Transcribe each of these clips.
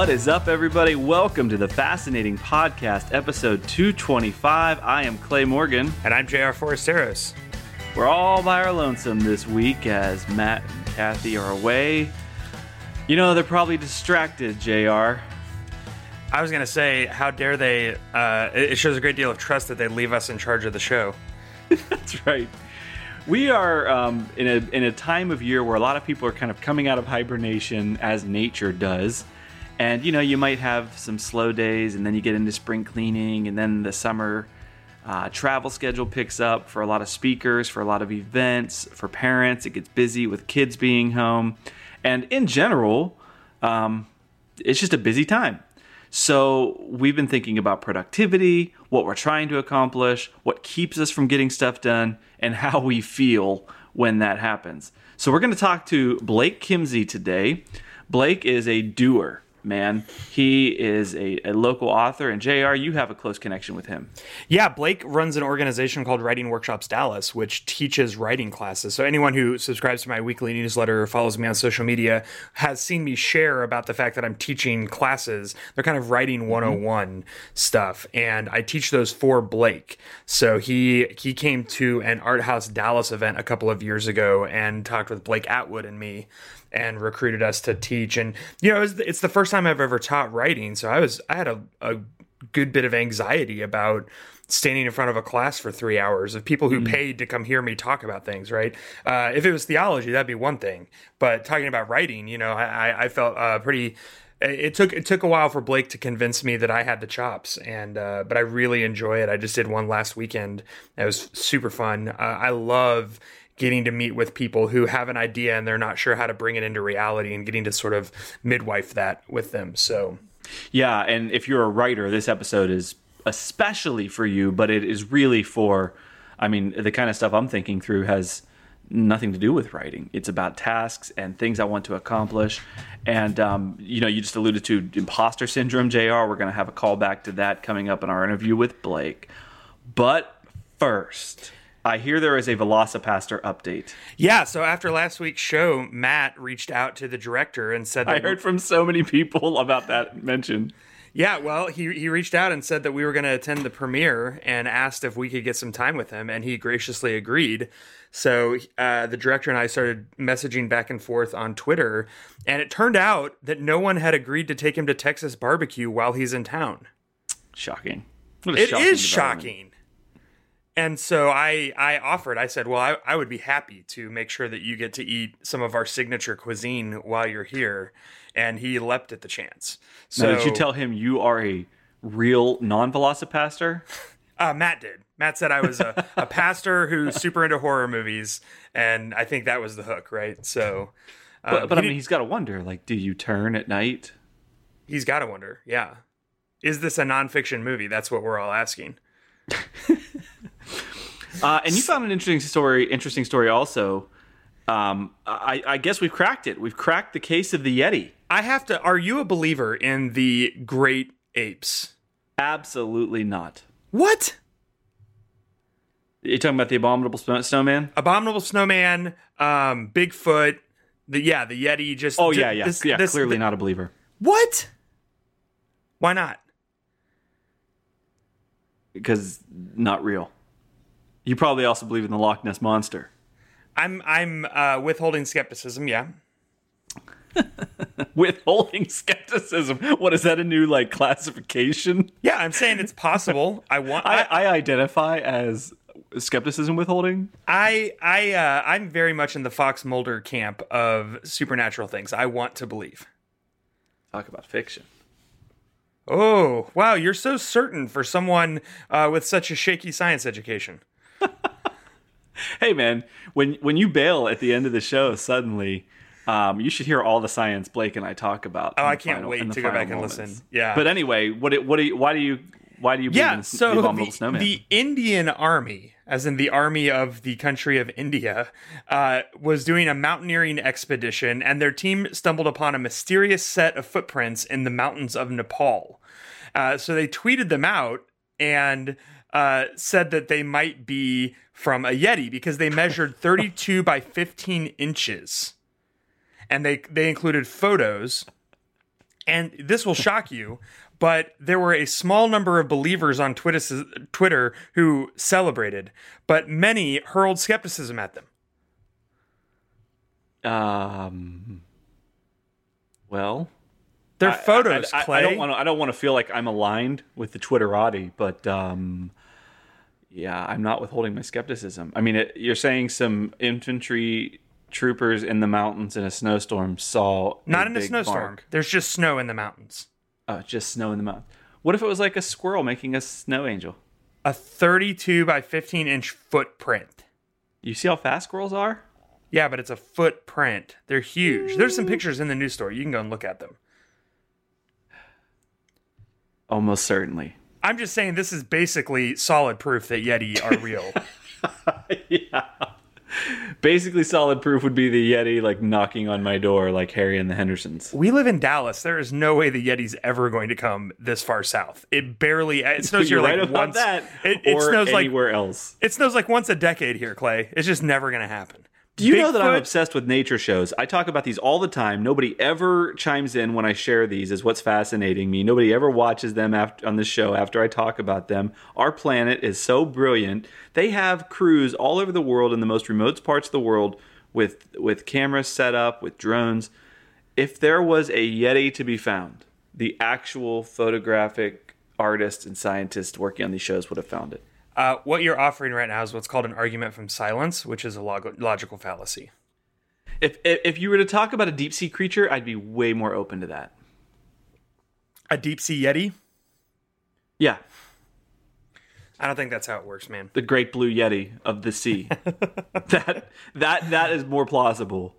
What is up, everybody? Welcome to the Fascinating Podcast, episode 225. I am Clay Morgan. And I'm JR Forasteros. We're all by our lonesome this week as Matt and Kathy are away. You know, they're probably distracted, JR. I was going to say, how dare they? Uh, it shows a great deal of trust that they leave us in charge of the show. That's right. We are um, in, a, in a time of year where a lot of people are kind of coming out of hibernation as nature does. And, you know, you might have some slow days and then you get into spring cleaning and then the summer uh, travel schedule picks up for a lot of speakers, for a lot of events, for parents. It gets busy with kids being home. And in general, um, it's just a busy time. So we've been thinking about productivity, what we're trying to accomplish, what keeps us from getting stuff done, and how we feel when that happens. So we're going to talk to Blake Kimzey today. Blake is a doer man. He is a, a, local author, and JR, you have a close connection with him. Yeah, Blake runs an organization called Writing Workshops Dallas, which teaches writing classes. So anyone who subscribes to my weekly newsletter or follows me on social media has seen me share about the fact that I'm teaching classes. They're kind of writing 101 mm-hmm. stuff, and I teach those for Blake. So he he came to an Art House Dallas event a couple of years ago and talked with Blake Atwood and me and recruited us to teach. And you know, it was, it's the first time I've ever taught writing, so I was I had a, a good bit of anxiety about standing in front of a class for three hours of people who mm. paid to come hear me talk about things, right? Uh, if it was theology, that'd be one thing. But talking about writing, you know, I, I felt uh, pretty. It took it took a while for Blake to convince me that I had the chops, and uh, but I really enjoy it. I just did one last weekend. It was super fun. Uh, I love getting to meet with people who have an idea and they're not sure how to bring it into reality and getting to sort of midwife that with them. So, yeah. And if you're a writer, this episode is especially for you, but it is really for, I mean, the kind of stuff I'm thinking through has nothing to do with writing. It's about tasks and things I want to accomplish. And, um, you know, you just alluded to imposter syndrome, JR. We're going to have a callback to that coming up in our interview with Blake. But first, I hear there is a Velocipastor update. Yeah, so after last week's show, Matt reached out to the director and said I heard from so many people about that mention. Yeah, well, he, he reached out and said that we were going to attend the premiere and asked if we could get some time with him, and he graciously agreed. So uh, the director and I started messaging back and forth on Twitter, and it turned out that no one had agreed to take him to Texas barbecue while he's in town. Shocking. It shocking is shocking and so I I offered. I said, "Well, I, I would be happy to make sure that you get to eat some of our signature cuisine while you're here." And he leapt at the chance. So now, did you tell him you are a real non-VelociPastor? Uh, Matt did. Matt said I was a, a pastor who's super into horror movies, and I think that was the hook, right? So, uh, but, but I mean, he's got to wonder, like, do you turn at night? He's got to wonder, yeah. Is this a nonfiction movie? That's what we're all asking. Uh, and you found an interesting story. Interesting story, also. Um, I, I, guess we've cracked it. We've cracked the case of the Yeti. I have to. Are you a believer in the great apes? Absolutely not. What? You're talking about the abominable snowman? Abominable snowman, um, Bigfoot. The yeah, the Yeti. Just oh yeah, yeah, this, yeah. This, clearly the, not a believer. What? Why not? Because not real. You probably also believe in the Loch Ness monster. I'm I'm uh, withholding skepticism. Yeah. withholding skepticism. What is that? A new like classification? Yeah, I'm saying it's possible. I want. I, I, I identify as skepticism withholding. I I uh, I'm very much in the Fox Mulder camp of supernatural things. I want to believe. Talk about fiction. Oh wow, you're so certain for someone uh, with such a shaky science education. hey man, when when you bail at the end of the show, suddenly. Um, you should hear all the science Blake and I talk about. Oh, I can't final, wait to go back moments. and listen. Yeah. But anyway, what what do you, why do you why do you yeah, the, so the, the, Indian army, as in the army of the country of India, uh, was doing a mountaineering expedition, and their team stumbled upon a mysterious set of footprints in the mountains of Nepal. Uh, so they tweeted them out, and uh, said that they might be from a Yeti because they measured 32 by 15 inches. And they, they included photos And this will shock you, but there were a small number of believers on Twitter, Twitter who celebrated, but many hurled skepticism at them. Um. Well, Their photos, I, I, Clay. I don't want to. I don't want to feel like I'm aligned with the Twitterati, but um, yeah, I'm not withholding my skepticism. I mean, it, you're saying some infantry troopers in the mountains in a snowstorm saw Not in a snowstorm. mark. There's just snow in the mountains. Oh, just snow in the mountain. What if it was like a squirrel making a snow angel? A 32 by 15 inch footprint. You see how fast squirrels are? Yeah, but it's a footprint. They're huge. There's some pictures in the news story. You can go and look at them. Almost certainly. I'm just saying this is basically solid proof that Yeti are real. yeah. Basically, solid proof would be the Yeti like knocking on my door, like Harry and the Hendersons. we live in Dallas. There is no way the Yeti's ever going to come this far south. It barely. It snows You're here right like once. that. It, it or snows like anywhere else. it snows like once a decade here, Clay. It's just never going to happen. Do you know that I'm obsessed with nature shows? I talk about these all the time. Nobody ever chimes in when I share these. Is what's fascinating me. Nobody ever watches them after on the show after I talk about them. Our planet is so brilliant. They have crews all over the world in the most remote parts of the world with with cameras set up with drones. If there was a Yeti to be found, the actual photographic artists and scientists working on these shows would have found it. Uh, what you're offering right now is what's called an argument from silence, which is a log- logical fallacy. If, if if you were to talk about a deep sea creature, I'd be way more open to that. A deep sea Yeti? Yeah, I don't think that's how it works, man. the great blue yeti of the sea. that that that is more plausible.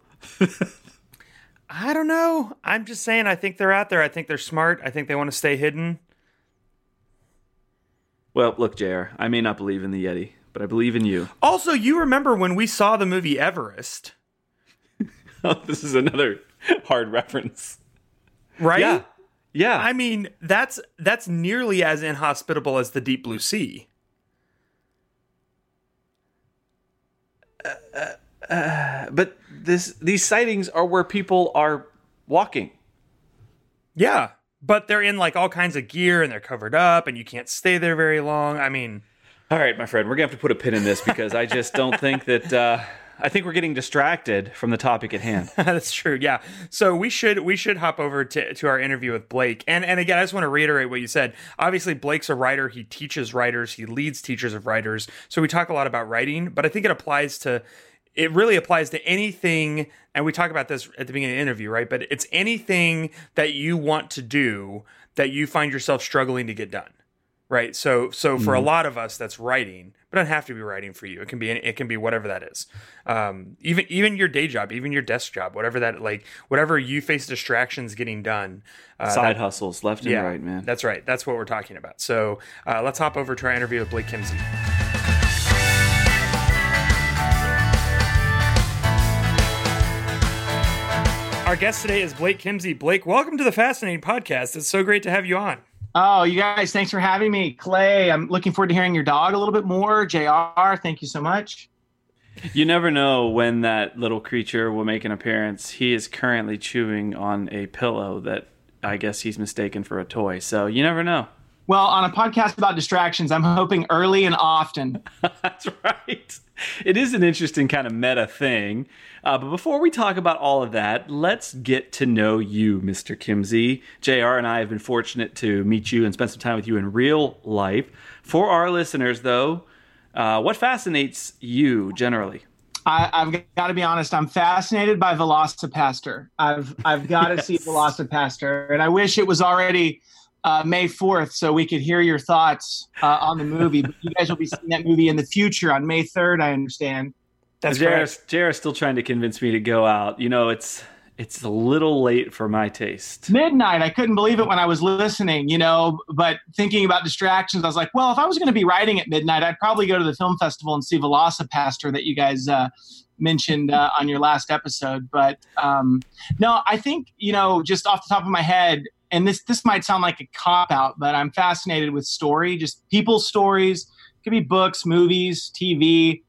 I don't know. I'm just saying. I think they're out there. I think they're smart. I think they want to stay hidden. Well, look, Jr. I may not believe in the yeti, but I believe in you. Also, you remember when we saw the movie Everest, oh, this is another hard reference. right? Yeah, yeah. I mean, that's that's nearly as inhospitable as the deep blue sea. Uh, uh, uh, but this these sightings are where people are walking. Yeah, but they're in like all kinds of gear and they're covered up and you can't stay there very long. I mean, All right, my friend, we're gonna have to put a pin in this because I just don't think that. Uh, I think we're getting distracted from the topic at hand. That's true. Yeah. So we should we should hop over to, to our interview with Blake. And and again, I just want to reiterate what you said. Obviously, Blake's a writer. He teaches writers. He leads teachers of writers. So we talk a lot about writing, but I think it applies to it really applies to anything. And we talk about this at the beginning of the interview, right? But it's anything that you want to do that you find yourself struggling to get done. Right. So so for a lot of us, that's writing, but it doesn't have to be writing for you. It can be it can be whatever that is. Um, even even your day job, even your desk job, whatever that like whatever you face distractions getting done. Uh, Side that- hustles, left and right, man. That's right. That's what we're talking about. So uh, let's hop over to our interview with Blake Kimzey. Our guest today is Blake Kimzey. Blake, welcome to the Fascinating Podcast. It's so great to have you on. Oh, you guys, thanks for having me. Clay, I'm looking forward to hearing your dog a little bit more. JR, thank you so much. You never know when that little creature will make an appearance. He is currently chewing on a pillow that I guess he's mistaken for a toy. So you never know. Well, on a podcast about distractions, I'm hoping early and often. That's right. It is an interesting kind of meta thing. Uh, but before we talk about all of that, let's get to know you, Mr. Kimzey. JR and I have been fortunate to meet you and spend some time with you in real life. For our listeners, though, uh, what fascinates you generally? I, I've got to be honest. I'm fascinated by Velocipastor. I've I've got to see Yes. Velocipastor, and I wish it was already uh, May 4th so we could hear your thoughts uh, on the movie. But you guys will be seeing that movie in the future on May 3rd. I understand. That's JR, correct. JR is still trying to convince me to go out. You know, it's it's a little late for my taste. midnight. I couldn't believe it when I was listening, you know, but thinking about distractions, I was like, well, if I was going to be writing at midnight, I'd probably go to the film festival and see Velocipastor that you guys uh, mentioned uh, on your last episode. But um, no, I think, you know, just off the top of my head, and this this might sound like a cop out, but I'm fascinated with story, just people's stories. It could be books, movies, TV.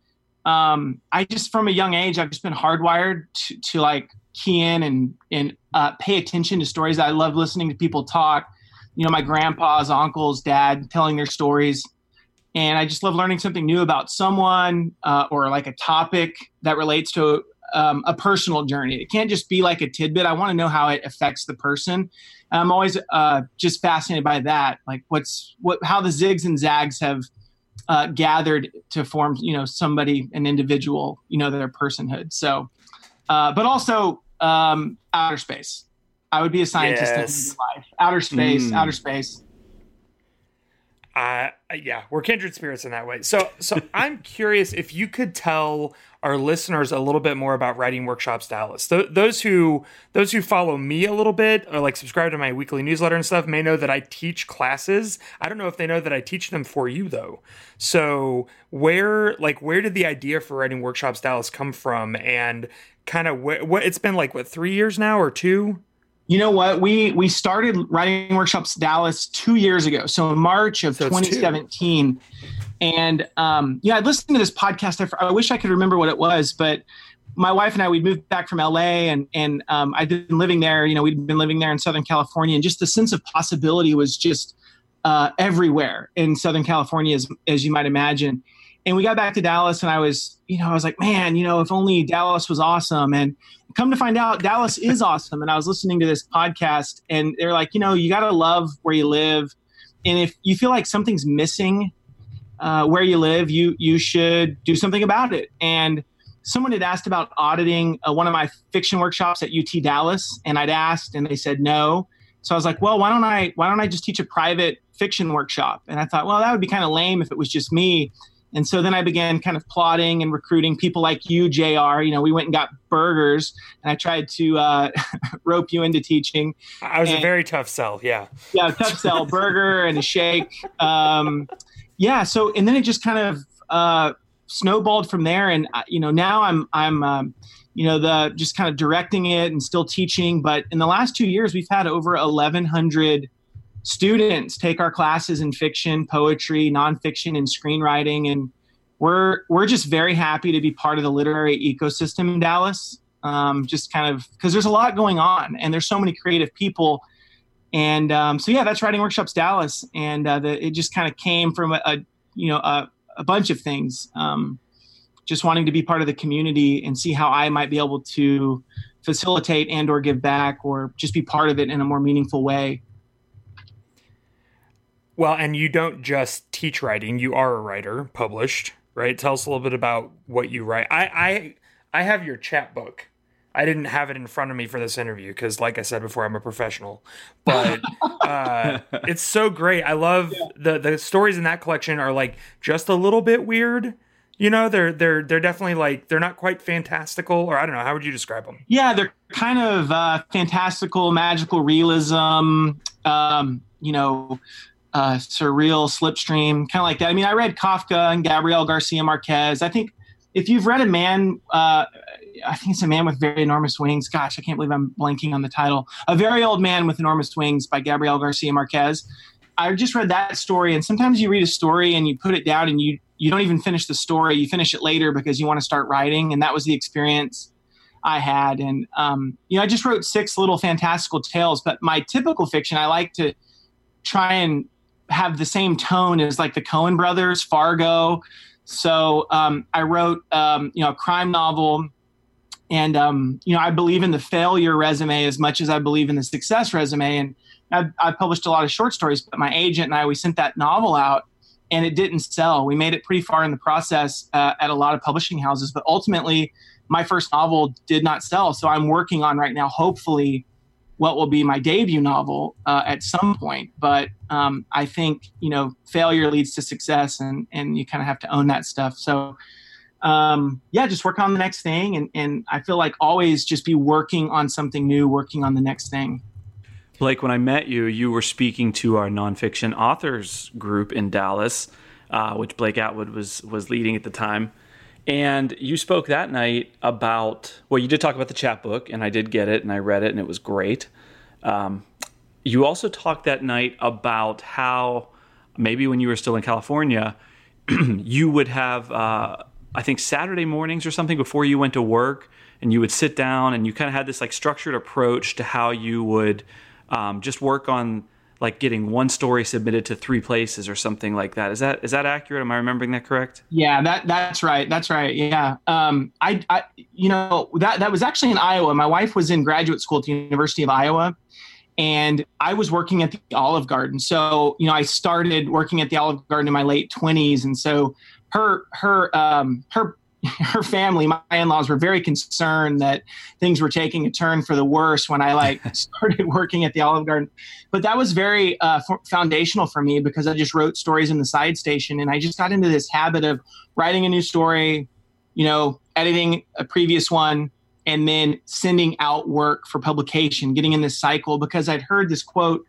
Um, I just from a young age, I've just been hardwired to, to like key in and and uh, pay attention to stories. I love listening to people talk. You know, my grandpa's, uncles, dad telling their stories, and I just love learning something new about someone uh, or like a topic that relates to um, a personal journey. It can't just be like a tidbit. I want to know how it affects the person. And I'm always uh, just fascinated by that, like what's what how the zigs and zags have uh, gathered to form, you know, somebody, an individual, you know, their personhood. So, uh, but also um, outer space. I would be a scientist yes. in life. Outer space, mm. outer space. Uh, yeah, we're kindred spirits in that way. So, so I'm curious if you could tell our listeners a little bit more about Writing Workshops Dallas. Th- those who those who follow me a little bit or like subscribe to my weekly newsletter and stuff may know that I teach classes. I don't know if they know that I teach them for you though. So where like where did the idea for Writing Workshops Dallas come from, and kind of what, what it's been like what three years now or two? You know what? We we started writing workshops Dallas two years ago. So in March of so 2017, and um, yeah, I listened to this podcast. I, I, wish I could remember what it was, but my wife and I we'd moved back from LA, and and um, I'd been living there. You know, we'd been living there in Southern California, and just the sense of possibility was just uh, everywhere in Southern California, as as you might imagine. And we got back to Dallas, and I was, you know, I was like, man, you know, if only Dallas was awesome. And come to find out, Dallas is awesome. And I was listening to this podcast, and they're like, you know, you got to love where you live, and if you feel like something's missing uh, where you live, you you should do something about it. And someone had asked about auditing uh, one of my fiction workshops at UT Dallas, and I'd asked, and they said no. So I was like, well, why don't I why don't I just teach a private fiction workshop? And I thought, well, that would be kind of lame if it was just me. And so then I began kind of plotting and recruiting people like you, JR. You know, we went and got burgers, and I tried to uh, rope you into teaching. I was and, a very tough sell, yeah. Yeah, tough sell, burger and a shake. Um, yeah so and then it just kind of uh, snowballed from there and uh, you know now i'm i'm um, you know the just kind of directing it and still teaching but in the last two years we've had over 1100 students take our classes in fiction poetry nonfiction and screenwriting and we're we're just very happy to be part of the literary ecosystem in dallas um, just kind of because there's a lot going on and there's so many creative people and um, so yeah, that's Writing Workshops Dallas, and uh, the, it just kind of came from a, a, you know a, a bunch of things. Um, just wanting to be part of the community and see how I might be able to facilitate and or give back or just be part of it in a more meaningful way. Well, and you don't just teach writing; you are a writer, published, right? Tell us a little bit about what you write. I I I have your chapbook I didn't have it in front of me for this interview because, like I said before, I'm a professional. But uh, it's so great. I love yeah. the the stories in that collection are like just a little bit weird. You know, they're they're they're definitely like they're not quite fantastical, or I don't know. How would you describe them? Yeah, they're kind of uh, fantastical, magical realism. Um, you know, uh, surreal, slipstream, kind of like that. I mean, I read Kafka and Gabriel Garcia Marquez. I think if you've read a man uh, I think it's a man with very enormous wings. Gosh, I can't believe I'm blanking on the title. A very old man with enormous wings by Gabriel Garcia Marquez. I just read that story, and sometimes you read a story and you put it down and you you don't even finish the story. You finish it later because you want to start writing, and that was the experience I had. And um, you know, I just wrote six little fantastical tales. But my typical fiction, I like to try and have the same tone as like the Coen Brothers, Fargo. So um, I wrote um, you know a crime novel and um, you know, I believe in the failure resume as much as I believe in the success resume. And I've, I've published a lot of short stories, but my agent and I we sent that novel out, and it didn't sell. We made it pretty far in the process uh, at a lot of publishing houses, but ultimately, my first novel did not sell. So I'm working on right now, hopefully, what will be my debut novel uh, at some point. But um, I think you know, failure leads to success, and and you kind of have to own that stuff. So um, yeah, just work on the next thing. And, and I feel like always just be working on something new, working on the next thing. Blake, when I met you, you were speaking to our nonfiction authors group in Dallas, uh, which Blake Atwood was was leading at the time. And you spoke that night about well, you did talk about the chapbook, and I did get it, and I read it, and it was great. Um, you also talked that night about how maybe when you were still in California, you would have uh, I think Saturday mornings or something before you went to work, and you would sit down and you kind of had this like structured approach to how you would um, just work on like getting one story submitted to three places or something like that. Is that is that accurate? Am I remembering that correct? Yeah, that that's right. That's right. Yeah. Um, I, I you know that that was actually in Iowa. My wife was in graduate school at the University of Iowa, and I was working at the Olive Garden. So you know, I started working at the Olive Garden in my late twenties, and so her her um, her her family, my in-laws were very concerned that things were taking a turn for the worse when I like started working at the Olive Garden. But that was very uh, f- foundational for me because I just wrote stories in the side station, and I just got into this habit of writing a new story, you know, editing a previous one, and then sending out work for publication, getting in this cycle because I'd heard this quote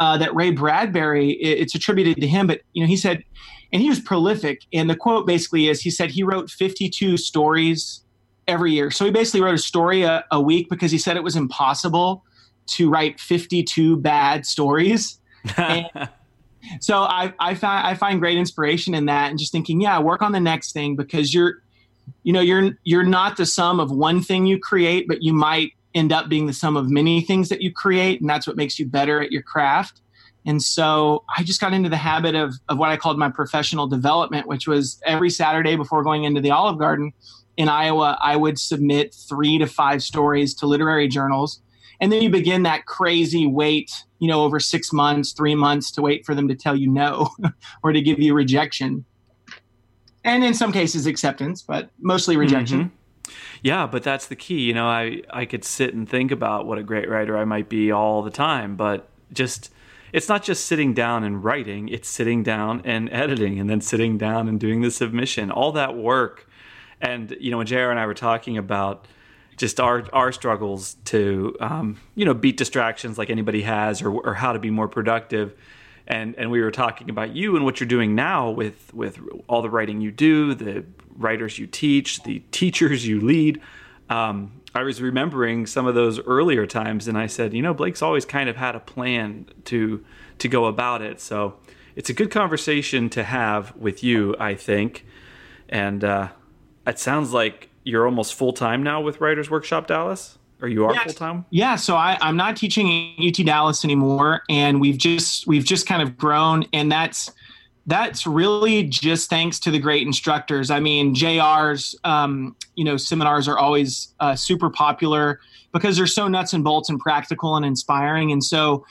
uh, that Ray Bradbury, it's attributed to him, but you know, he said and he was prolific. And the quote basically is he said he wrote 52 stories every year. So he basically wrote a story a, a week because he said it was impossible to write 52 bad stories. so I, I find I find great inspiration in that and just thinking, yeah, work on the next thing because you're you know, you're you're not the sum of one thing you create, but you might end up being the sum of many things that you create, and that's what makes you better at your craft. And so I just got into the habit of, of what I called my professional development, which was every Saturday before going into the Olive Garden in Iowa, I would submit three to five stories to literary journals. And then you begin that crazy wait, you know, over six months, three months to wait for them to tell you no or to give you rejection. And in some cases, acceptance, but mostly rejection. Mm-hmm. Yeah, but that's the key. You know, I, I could sit and think about what a great writer I might be all the time, but just it's not just sitting down and writing, it's sitting down and editing and then sitting down and doing the submission. All that work. And, you know, when JR and I were talking about just our our struggles to um, you know beat distractions like anybody has or, or how to be more productive and and we were talking about you and what you're doing now with with all the writing you do the writers you teach the teachers you lead um, I was remembering some of those earlier times, and I said, you know, Blake's always kind of had a plan to to go about it. So it's a good conversation to have with you, I think. And uh, it sounds like you're almost full time now with Writers Workshop Dallas, or you are yes. full time. Yeah, so I, I'm not teaching UT Dallas anymore, and we've just we've just kind of grown, and that's that's really just thanks to the great instructors. I mean, JR's, um, you know, seminars are always uh, super popular because they're so nuts and bolts and practical and inspiring. And so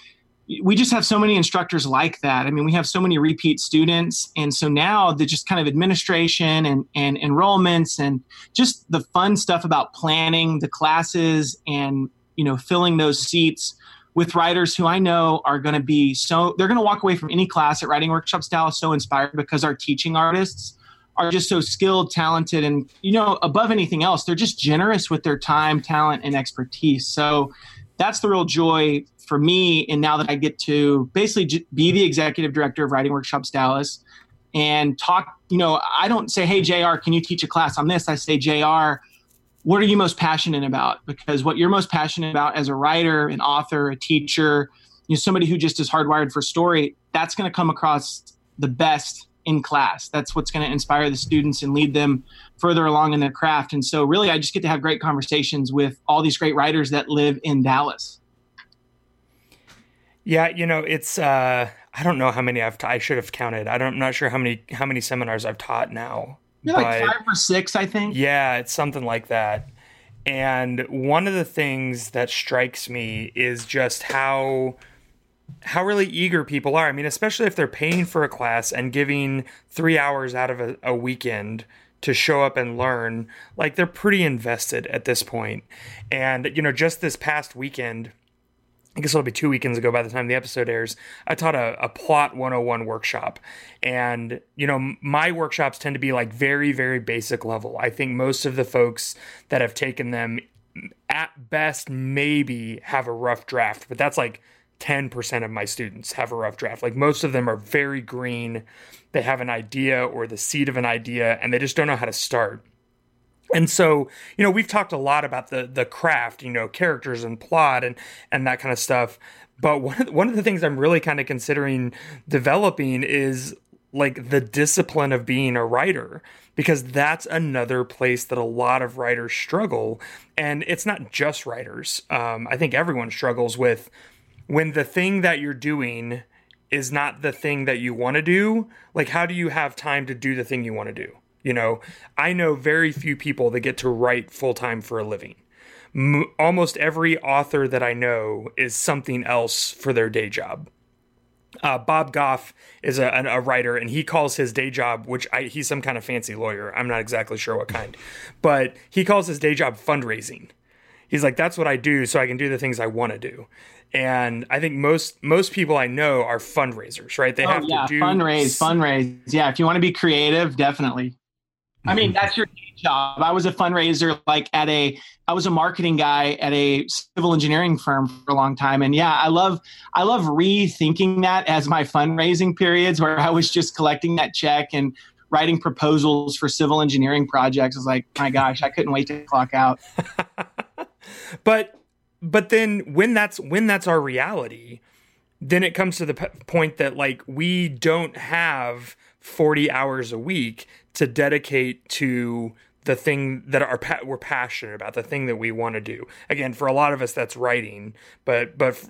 we just have so many instructors like that. I mean, we have so many repeat students. And so now the just kind of administration and, and enrollments and just the fun stuff about planning the classes and, you know, filling those seats with writers who I know are going to be so they're going to walk away from any class at Writing Workshops Dallas so inspired because our teaching artists are just so skilled, talented, and you know, above anything else, they're just generous with their time, talent, and expertise. So that's the real joy for me. And now that I get to basically be the executive director of Writing Workshops Dallas and talk, you know, I don't say, "Hey, Jr., can you teach a class on this?" I say, "Jr." what are you most passionate about? Because what you're most passionate about as a writer, an author, a teacher, you know, somebody who just is hardwired for story, that's going to come across the best in class. That's what's going to inspire the students and lead them further along in their craft. And so, really, I just get to have great conversations with all these great writers that live in Dallas. Yeah, you know, it's uh, I don't know how many I've t- I should have counted. I don't, I'm not sure how many how many seminars I've taught now like five or six, I think. Yeah, it's something like that. And one of the things that strikes me is just how how really eager people are. I mean, especially if they're paying for a class and giving three hours out of a, a weekend to show up and learn, like they're pretty invested at this point. And, you know, just this past weekend, I guess it'll be two weekends ago by the time the episode airs. I taught a, a plot 101 workshop. And, you know, my workshops tend to be like very, very basic level. I think most of the folks that have taken them at best maybe have a rough draft, but that's like 10% of my students have a rough draft. Like most of them are very green. They have an idea or the seed of an idea and they just don't know how to start. And so, you know, we've talked a lot about the the craft, you know, characters and plot and and that kind of stuff. But one of the, one of the things I'm really kind of considering developing is like the discipline of being a writer because that's another place that a lot of writers struggle. And it's not just writers. Um, i think everyone struggles with when the thing that you're doing is not the thing that you want to do like how do you have time to do the thing you want to do you know i know very few people that get to write full-time for a living M- almost every author that i know is something else for their day job uh, Bob Goff is a, a, writer, and he calls his day job, which I, he's some kind of fancy lawyer. I'm not exactly sure what kind, but he calls his day job fundraising. He's like, that's what I do, so I can do the things I want to do. And I think most most people I know are fundraisers, right? They oh, have yeah, to do fundraise, fundraise. Yeah, if you want to be creative, definitely. I mean, that's your job. I was a fundraiser, like at a, I was a marketing guy at a civil engineering firm for a long time, and yeah, I love, I love rethinking that as my fundraising periods where I was just collecting that check and writing proposals for civil engineering projects. Was like, my gosh, I couldn't wait to clock out. but, but then when that's when that's our reality, then it comes to the p- point that like we don't have 40 hours a week to dedicate to the thing that are we're passionate about, the thing that we want to do. Again, for a lot of us, that's writing, but but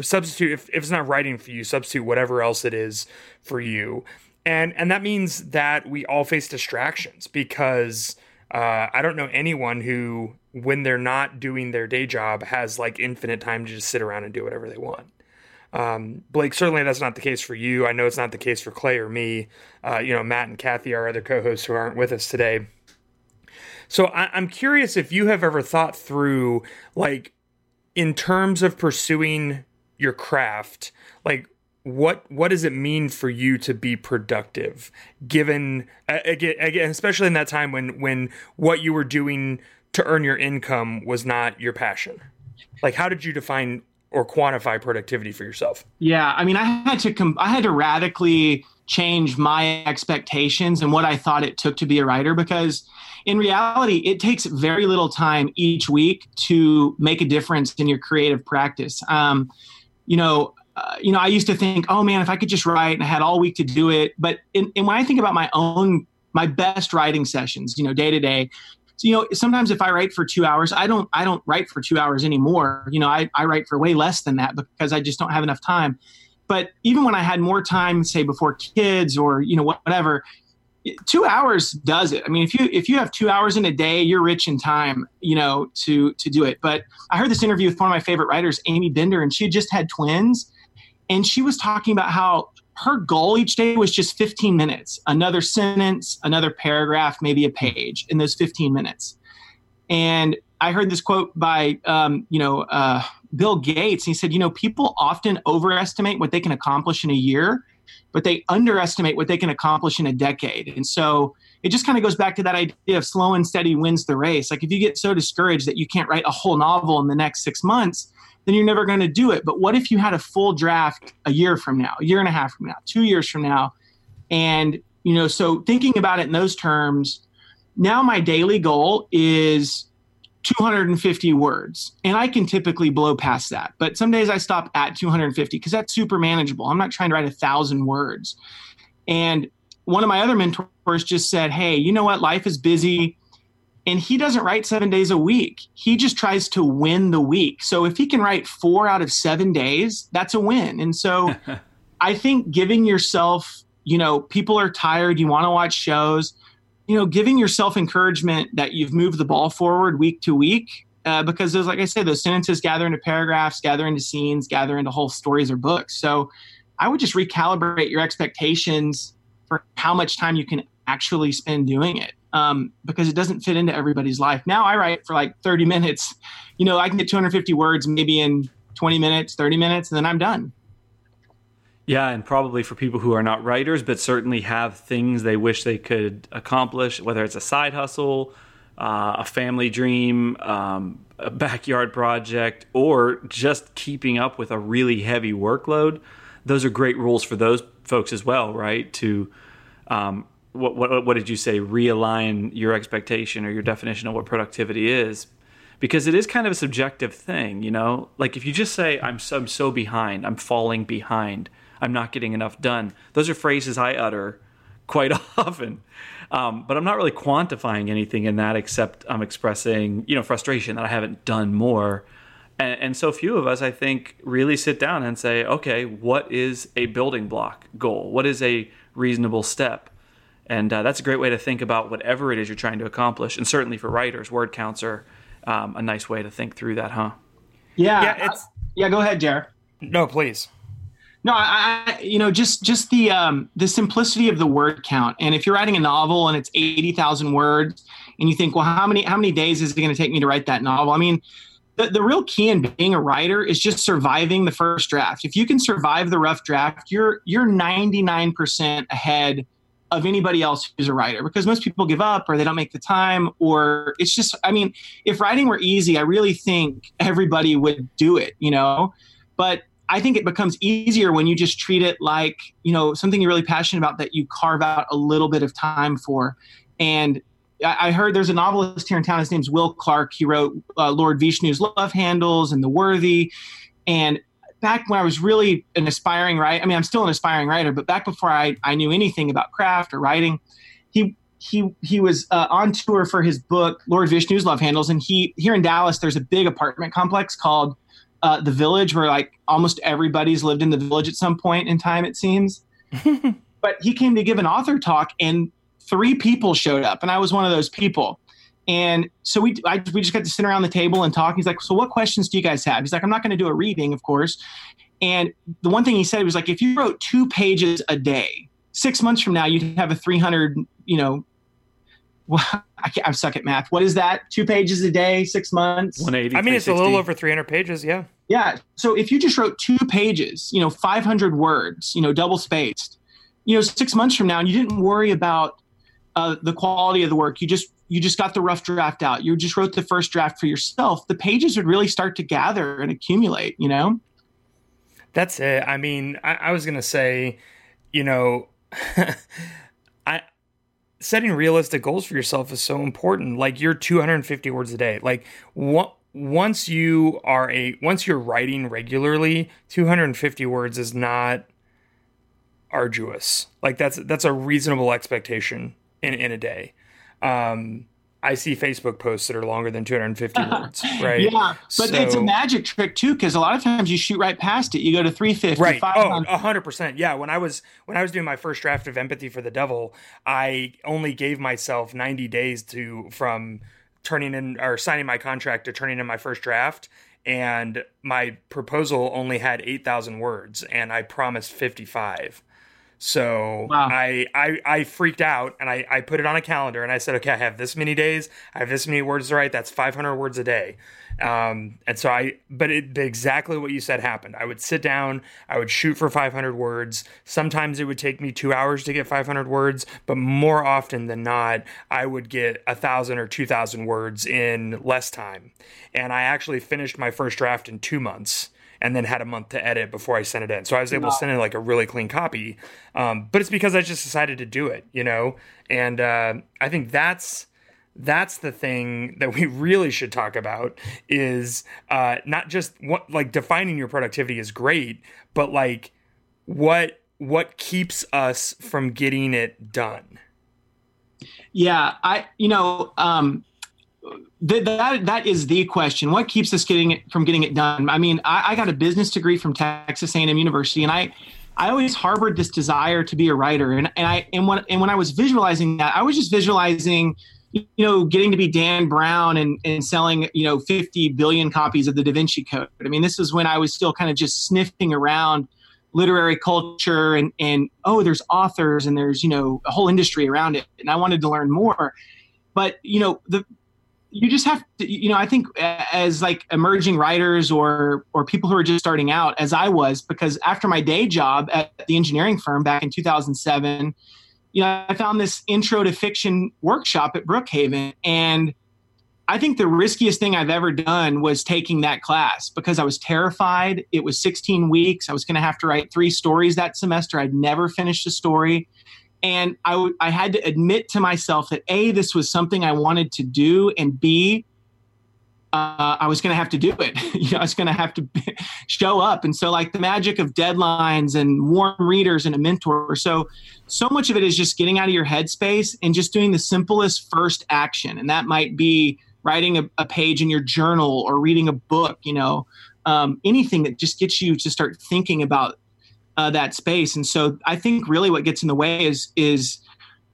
substitute if, if it's not writing for you, substitute whatever else it is for you, and and that means that we all face distractions because uh, I don't know anyone who, when they're not doing their day job, has like infinite time to just sit around and do whatever they want. Um, Blake, certainly that's not the case for you. I know it's not the case for Clay or me. Uh, you know, Matt and Kathy, our other co-hosts who aren't with us today. So I- I'm curious if you have ever thought through, like, in terms of pursuing your craft, like what what does it mean for you to be productive given again especially in that time when when what you were doing to earn your income was not your passion like how did you define or quantify productivity for yourself? Yeah, I mean, I had to com- I had to radically change my expectations and what I thought it took to be a writer because in reality, it takes very little time each week to make a difference in your creative practice. Um, you know, uh, you know, I used to think, oh man, if I could just write and I had all week to do it. But in, when I think about my own, my best writing sessions, you know, day to day, so, you know, sometimes if I write for two hours, I don't I don't write for two hours anymore. You know, I, I write for way less than that because I just don't have enough time. But even when I had more time, say before kids or you know whatever, two hours does it. I mean, if you if you have two hours in a day, you're rich in time, you know, to to do it. But I heard this interview with one of my favorite writers, Aimee Bender, and she had just had twins, and she was talking about how her goal each day was just 15 minutes another sentence another paragraph maybe a page in those 15 minutes. And i heard this quote by um, you know uh, bill gates. He said you know people often overestimate what they can accomplish in a year but they underestimate what they can accomplish in a decade. And so it just kind of goes back to that idea of slow and steady wins the race. Like if you get so discouraged that you can't write a whole novel in the next six months then you're never going to do it. But what if you had a full draft a year from now, a year and a half from now, two years from now? And, you know, so thinking about it in those terms, now my daily goal is 250 words. And I can typically blow past that. But some days I stop at 250 because that's super manageable. I'm not trying to write a thousand words. And one of my other mentors just said, Hey, you know what? Life is busy and he doesn't write seven days a week. He just tries to win the week. So if he can write four out of seven days, that's a win. And so I think giving yourself, you know, people are tired, you want to watch shows, you know, giving yourself encouragement that you've moved the ball forward week to week. Uh, because those, like I said, those sentences gather into paragraphs, gather into scenes, gather into whole stories or books. So I would just recalibrate your expectations for how much time you can actually spend doing it um, because it doesn't fit into everybody's life. Now I write for like 30 minutes. You know, I can get 250 words maybe in 20 minutes, 30 minutes, and then I'm done. Yeah, and probably for people who are not writers, but certainly have things they wish they could accomplish, whether it's a side hustle, uh, a family dream, um, a backyard project, or just keeping up with a really heavy workload. Those are great rules for those folks as well, right? To um, what, what, what did you say? Realign your expectation or your definition of what productivity is, because it is kind of a subjective thing, you know. Like if you just say I'm so, I'm so behind, I'm falling behind. I'm not getting enough done. Those are phrases I utter quite often. Um, but I'm not really quantifying anything in that except I'm expressing, you know, frustration that I haven't done more. And, and so few of us, I think, really sit down and say, okay, what is a building block goal? What is a reasonable step? And uh, that's a great way to think about whatever it is you're trying to accomplish. And certainly for writers, word counts are um, a nice way to think through that, huh? Yeah. Yeah. It's, yeah go ahead, JR. No, please. No, I, you know, just just the um, the simplicity of the word count. And if you're writing a novel and it's eighty thousand words, and you think, well, how many how many days is it going to take me to write that novel? I mean, the, the real key in being a writer is just surviving the first draft. If you can survive the rough draft, you're you're ninety nine percent ahead of anybody else who's a writer because most people give up or they don't make the time or it's just i mean if writing were easy i really think everybody would do it you know but I think it becomes easier when you just treat it like, you know, something you're really passionate about that you carve out a little bit of time for. And I heard there's a novelist here in town. His name's Will Clarke. He wrote uh, Lord Vishnu's Love Handles and The Worthy. And back when I was really an aspiring writer, I mean, I'm still an aspiring writer, but back before I, I knew anything about craft or writing, he he he was uh, on tour for his book Lord Vishnu's Love Handles, and he here in Dallas, there's a big apartment complex called uh, the village where like almost everybody's lived in the village at some point in time it seems. But he came to give an author talk and three people showed up and i was one of those people and so we I, we just got to sit around the table and talk he's like so what questions do you guys have he's like i'm not going to do a reading of course and the one thing he said was like if you wrote two pages a day six months from now you'd have a 300 you know well, I can't, I'm stuck at math. What is that? Two pages a day, six months? 180. I mean, it's a little over 300 pages. Yeah. Yeah. So if you just wrote two pages, you know, 500 words, you know, double spaced, you know, six months from now, and you didn't worry about uh, the quality of the work, you just you just got the rough draft out. You just wrote the first draft for yourself. The pages would really start to gather and accumulate. You know. That's it. I mean, I, I was gonna say, you know, I setting realistic goals for yourself is so important. Like you're 250 words a day. Like what once you are a once you're writing regularly 250 words is not arduous like that's that's a reasonable expectation in in a day um I see Facebook posts that are longer than 250 words, right? Yeah, but so, it's a magic trick too, because a lot of times you shoot right past it. You go to 350, right? Oh, 100 percent. Yeah, when I was when I was doing my first draft of Empathy for the Devil, I only gave myself 90 days to from turning in or signing my contract to turning in my first draft and my proposal only had 8000 words and i promised 55 so wow. I, I I freaked out and I, I put it on a calendar and I said, okay, I have this many days, I have this many words to write. That's 500 words a day. Um, and so I, but it, exactly what you said happened. I would sit down, I would shoot for 500 words. Sometimes it would take me two hours to get 500 words, but more often than not, I would get a thousand or 2,000 words in less time. And I actually finished my first draft in two months and then had a month to edit before I sent it in. So I was able wow. to send in like a really clean copy. Um, but it's because I just decided to do it, you know? And uh, I think that's that's the thing that we really should talk about is uh, not just what like defining your productivity is great, but like what what keeps us from getting it done. Yeah, I you know um, th- that that is the question. What keeps us getting it from getting it done? I mean, I, I got a business degree from Texas A&M University, and I I always harbored this desire to be a writer, and and I and when and when I was visualizing that, I was just visualizing you know, getting to be Dan Brown and, and selling, you know, 50 billion copies of the Da Vinci Code. I mean, this is when I was still kind of just sniffing around literary culture and, and oh, there's authors and there's, you know, a whole industry around it. And I wanted to learn more. But, you know, the you just have to you know i think uh, as like emerging writers or or people who are just starting out as i was because after my day job at the engineering firm back in 2007 you know i found this intro to fiction workshop at brookhaven and i think the riskiest thing i've ever done was taking that class because i was terrified. It was 16 weeks. I was going to have to write three stories that semester. I'd never finished a story and I, w- I had to admit to myself that a this was something i wanted to do and b uh, I was going to have to do it. you know, I was going to have to show up. And so, like the magic of deadlines and warm readers and a mentor. So, so much of it is just getting out of your headspace and just doing the simplest first action. And that might be writing a, a page in your journal or reading a book. You know, um, anything that just gets you to start thinking about uh, that space. And so, I think really what gets in the way is is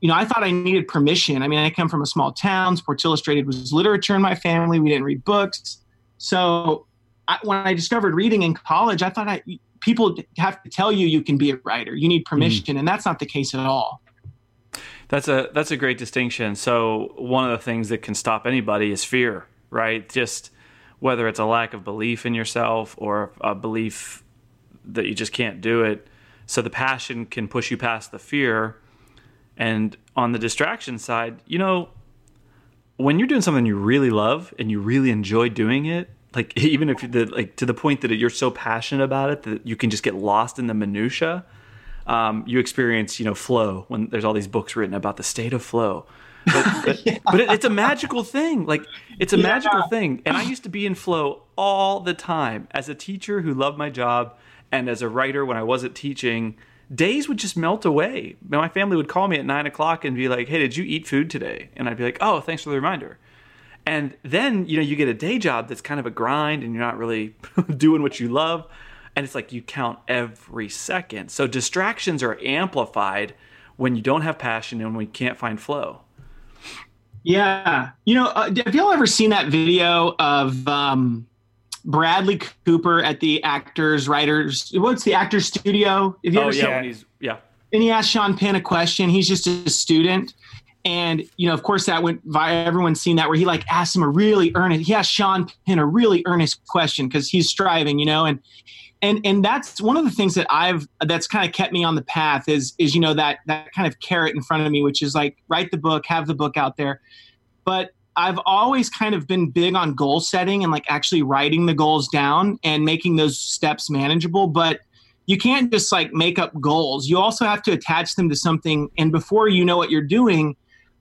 you know, I thought I needed permission. I mean, I come from a small town. Sports Illustrated was literature in my family. We didn't read books. So I, when I discovered reading in college, I thought I, people have to tell you you can be a writer. You need permission, mm. and that's not the case at all. That's a that's a great distinction. So one of the things that can stop anybody is fear, right? Just whether it's a lack of belief in yourself or a belief that you just can't do it. So the passion can push you past the fear and on the distraction side, you know, when you're doing something you really love and you really enjoy doing it, like even if the like to the point that you're so passionate about it that you can just get lost in the minutia, um, you experience you know flow when there's all these books written about the state of flow. But, but, yeah. but it, it's a magical thing. Like it's a yeah. magical thing. And I used to be in flow all the time as a teacher who loved my job and as a writer when I wasn't teaching days would just melt away. My family would call me at nine o'clock and be like, "Hey, did you eat food today?" And I'd be like, "Oh, thanks for the reminder." And then you know you get a day job that's kind of a grind, and you're not really doing what you love, and it's like you count every second. So distractions are amplified when you don't have passion and when you can't find flow. Yeah, you know, uh, have y'all ever seen that video of? Um, Bradley Cooper at the actors, writers, what's the actors studio? If you oh, yeah, he's, yeah. And he asked Sean Penn a question. He's just a student. And, you know, of course that went via everyone's seen that where he like asked him a really earnest, he asked Sean Penn a really earnest question because he's striving, you know, and, and, and that's one of the things that I've, that's kind of kept me on the path is, is, you know, that, that kind of carrot in front of me, which is like, write the book, have the book out there. But I've always kind of been big on goal setting and like actually writing the goals down and making those steps manageable. But you can't just like make up goals. You also have to attach them to something. And before you know what you're doing,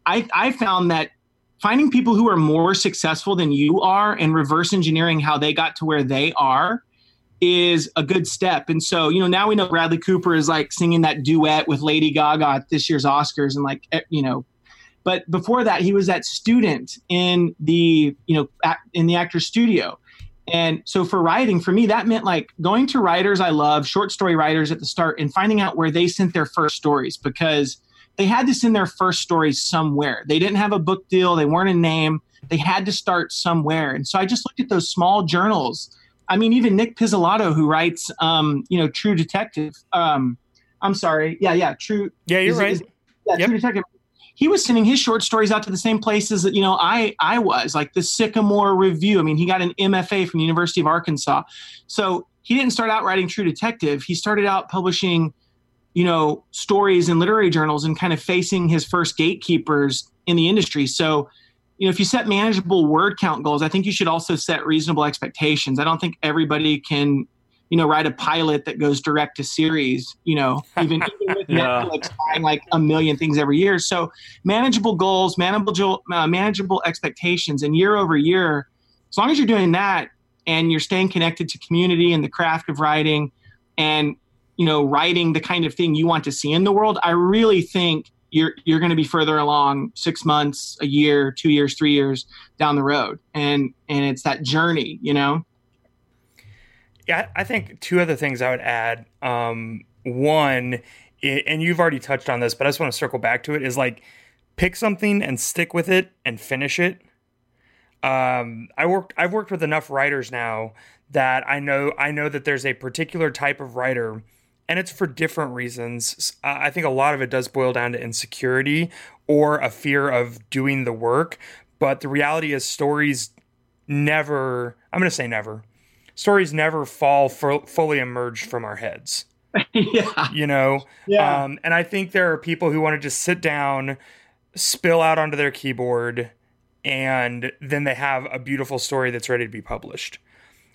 I, I found that finding people who are more successful than you are and reverse engineering how they got to where they are is a good step. And so, you know, now we know Bradley Cooper is like singing that duet with Lady Gaga at this year's Oscars and like, eh, you know, but before that, he was that student in the you know in the actor's studio. And so for writing, for me, that meant like going to writers I love, short story writers at the start, and finding out where they sent their first stories because they had to send their first stories somewhere. They didn't have a book deal, they weren't a name, they had to start somewhere. And so I just looked at those small journals. I mean, even Nic Pizzolatto, who writes, um, you know, True Detective. Um, I'm sorry, yeah, yeah, True. Yeah, you're is, right. Is, yeah, yep. True Detective he was sending his short stories out to the same places that you know I I was like the Sycamore Review. I mean, he got an MFA from the University of Arkansas, so he didn't start out writing True Detective. He started out publishing, you know, stories in literary journals and kind of facing his first gatekeepers in the industry. So, you know, if you set manageable word count goals, I think you should also set reasonable expectations. I don't think everybody can you know, write a pilot that goes direct to series, you know, even, even with yeah. Netflix buying like a million things every year. So manageable goals, manageable, uh, manageable expectations, and year over year, as long as you're doing that and you're staying connected to community and the craft of writing and, you know, writing the kind of thing you want to see in the world, I really think you're you're going to be further along six months, a year, two years, three years down the road, and and it's that journey, you know. Yeah, I think two other things I would add. Um, one, and you've already touched on this, but I just want to circle back to it. Is like pick something and stick with it and finish it. Um, I worked. I've worked with enough writers now that I know. I know that there's a particular type of writer, and it's for different reasons. I think a lot of it does boil down to insecurity or a fear of doing the work. But the reality is, stories never. I'm going to say never stories never fall for, fully emerged from our heads. yeah. You know? Yeah. Um, and I think there are people who want to just sit down, spill out onto their keyboard, and then they have a beautiful story that's ready to be published.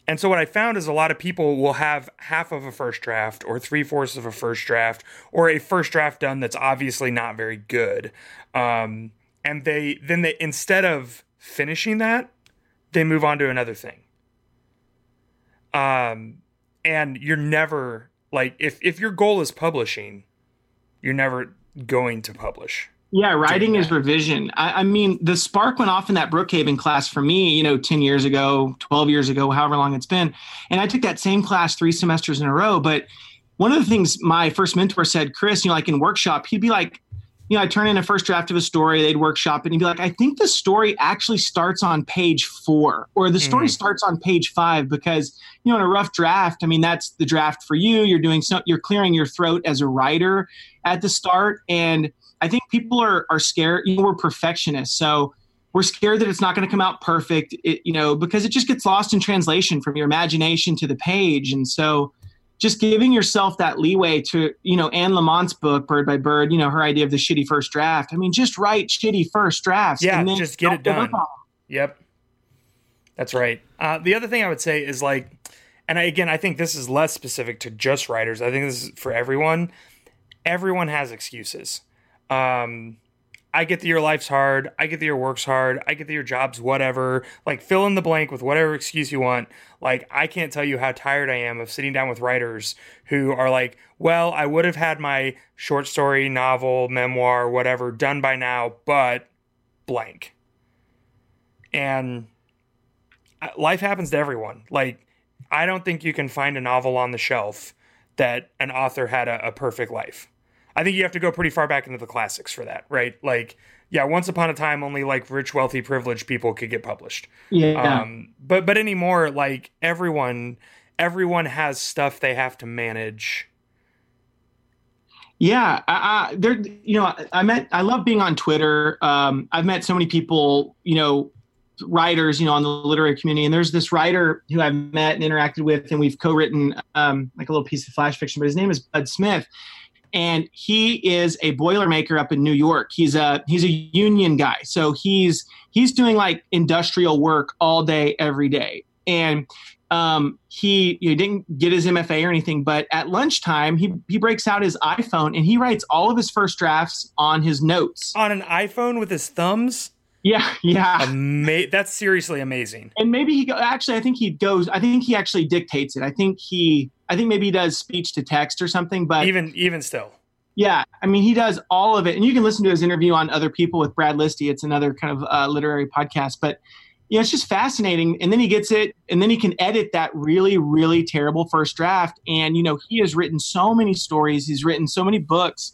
And so what I found is a lot of people will have half of a first draft or three fourths of a first draft or a first draft done that's obviously not very good. Um, and they then they instead of finishing that, they move on to another thing. Um, and you're never like if if your goal is publishing, you're never going to publish. Yeah, writing is revision. I, I, mean, the spark went off in that Brookhaven class for me, you know, 10 years ago, 12 years ago, however long it's been. And I took that same class three semesters in a row. But one of the things my first mentor said, Chris, you know, like in workshop, he'd be like, you know, I turn in a first draft of a story, they'd workshop it, and be like, I think the story actually starts on page four, or the story mm. starts on page five, because, you know, in a rough draft, I mean, that's the draft for you. You're doing so, you're clearing your throat as a writer at the start. And I think people are, are scared, you know, we're perfectionists. So we're scared that it's not going to come out perfect, it, you know, because it just gets lost in translation from your imagination to the page. And so, just giving yourself that leeway to, you know, Anne Lamott's book, Bird by Bird, you know, her idea of the shitty first draft. I mean, just write shitty first drafts. Yeah, and then just get it done. Yep. That's right. Uh, the other thing I would say is like, and I, again, I think this is less specific to just writers. I think this is for everyone. Everyone has excuses. Um, I get that your life's hard. I get that your work's hard. I get that your job's whatever. Like fill in the blank with whatever excuse you want. Like I can't tell you how tired I am of sitting down with writers who are like, "Well, I would have had my short story, novel, memoir, whatever done by now, but blank." And uh, life happens to everyone. Like I don't think you can find a novel on the shelf that an author had a, a perfect life. I think you have to go pretty far back into the classics for that, right? Like, yeah, once upon a time, only like rich, wealthy, privileged people could get published. Yeah. Um, but but anymore, like everyone, everyone has stuff they have to manage. Yeah, I, I, there. You know, I met. I love being on Twitter. Um, I've met so many people. You know, writers. You know, on the literary community. And there's this writer who I've met and interacted with, and we've co-written um, like a little piece of flash fiction. But his name is Bud Smith, and he is a boilermaker up in New York. He's a he's a union guy, so he's he's doing like industrial work all day, every day. And um, he you know, didn't get his MFA or anything, but at lunchtime he he breaks out his iPhone and he writes all of his first drafts on his notes on an iPhone with his thumbs. Yeah, yeah. Ama- that's seriously amazing. And maybe he go, actually I think he goes I think he actually dictates it. I think he I think maybe he does speech to text or something, but even even still. Yeah, I mean he does all of it, and you can listen to his interview on Other People with Brad Listi. It's another kind of uh, literary podcast, but you know it's just fascinating. And then he gets it, and then he can edit that really, really terrible first draft. And you know he has written so many stories, he's written so many books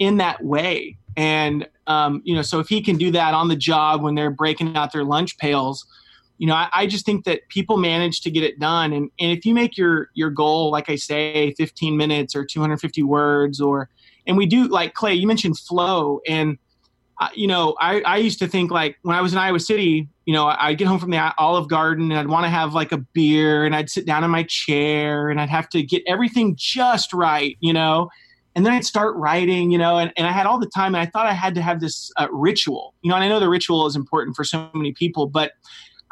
in that way. And um, you know, so if he can do that on the job when they're breaking out their lunch pails, you know, I, I, just think that people manage to get it done. And, and if you make your your goal, like I say, 15 minutes or 250 words, or and we do like Clay, you mentioned flow, and uh, you know, I, I used to think like when I was in Iowa City, you know, I'd get home from the Olive Garden and I'd want to have like a beer and I'd sit down in my chair and I'd have to get everything just right, you know and then I'd start writing, you know, and, and I had all the time, and I thought I had to have this uh, ritual, you know, and I know the ritual is important for so many people, but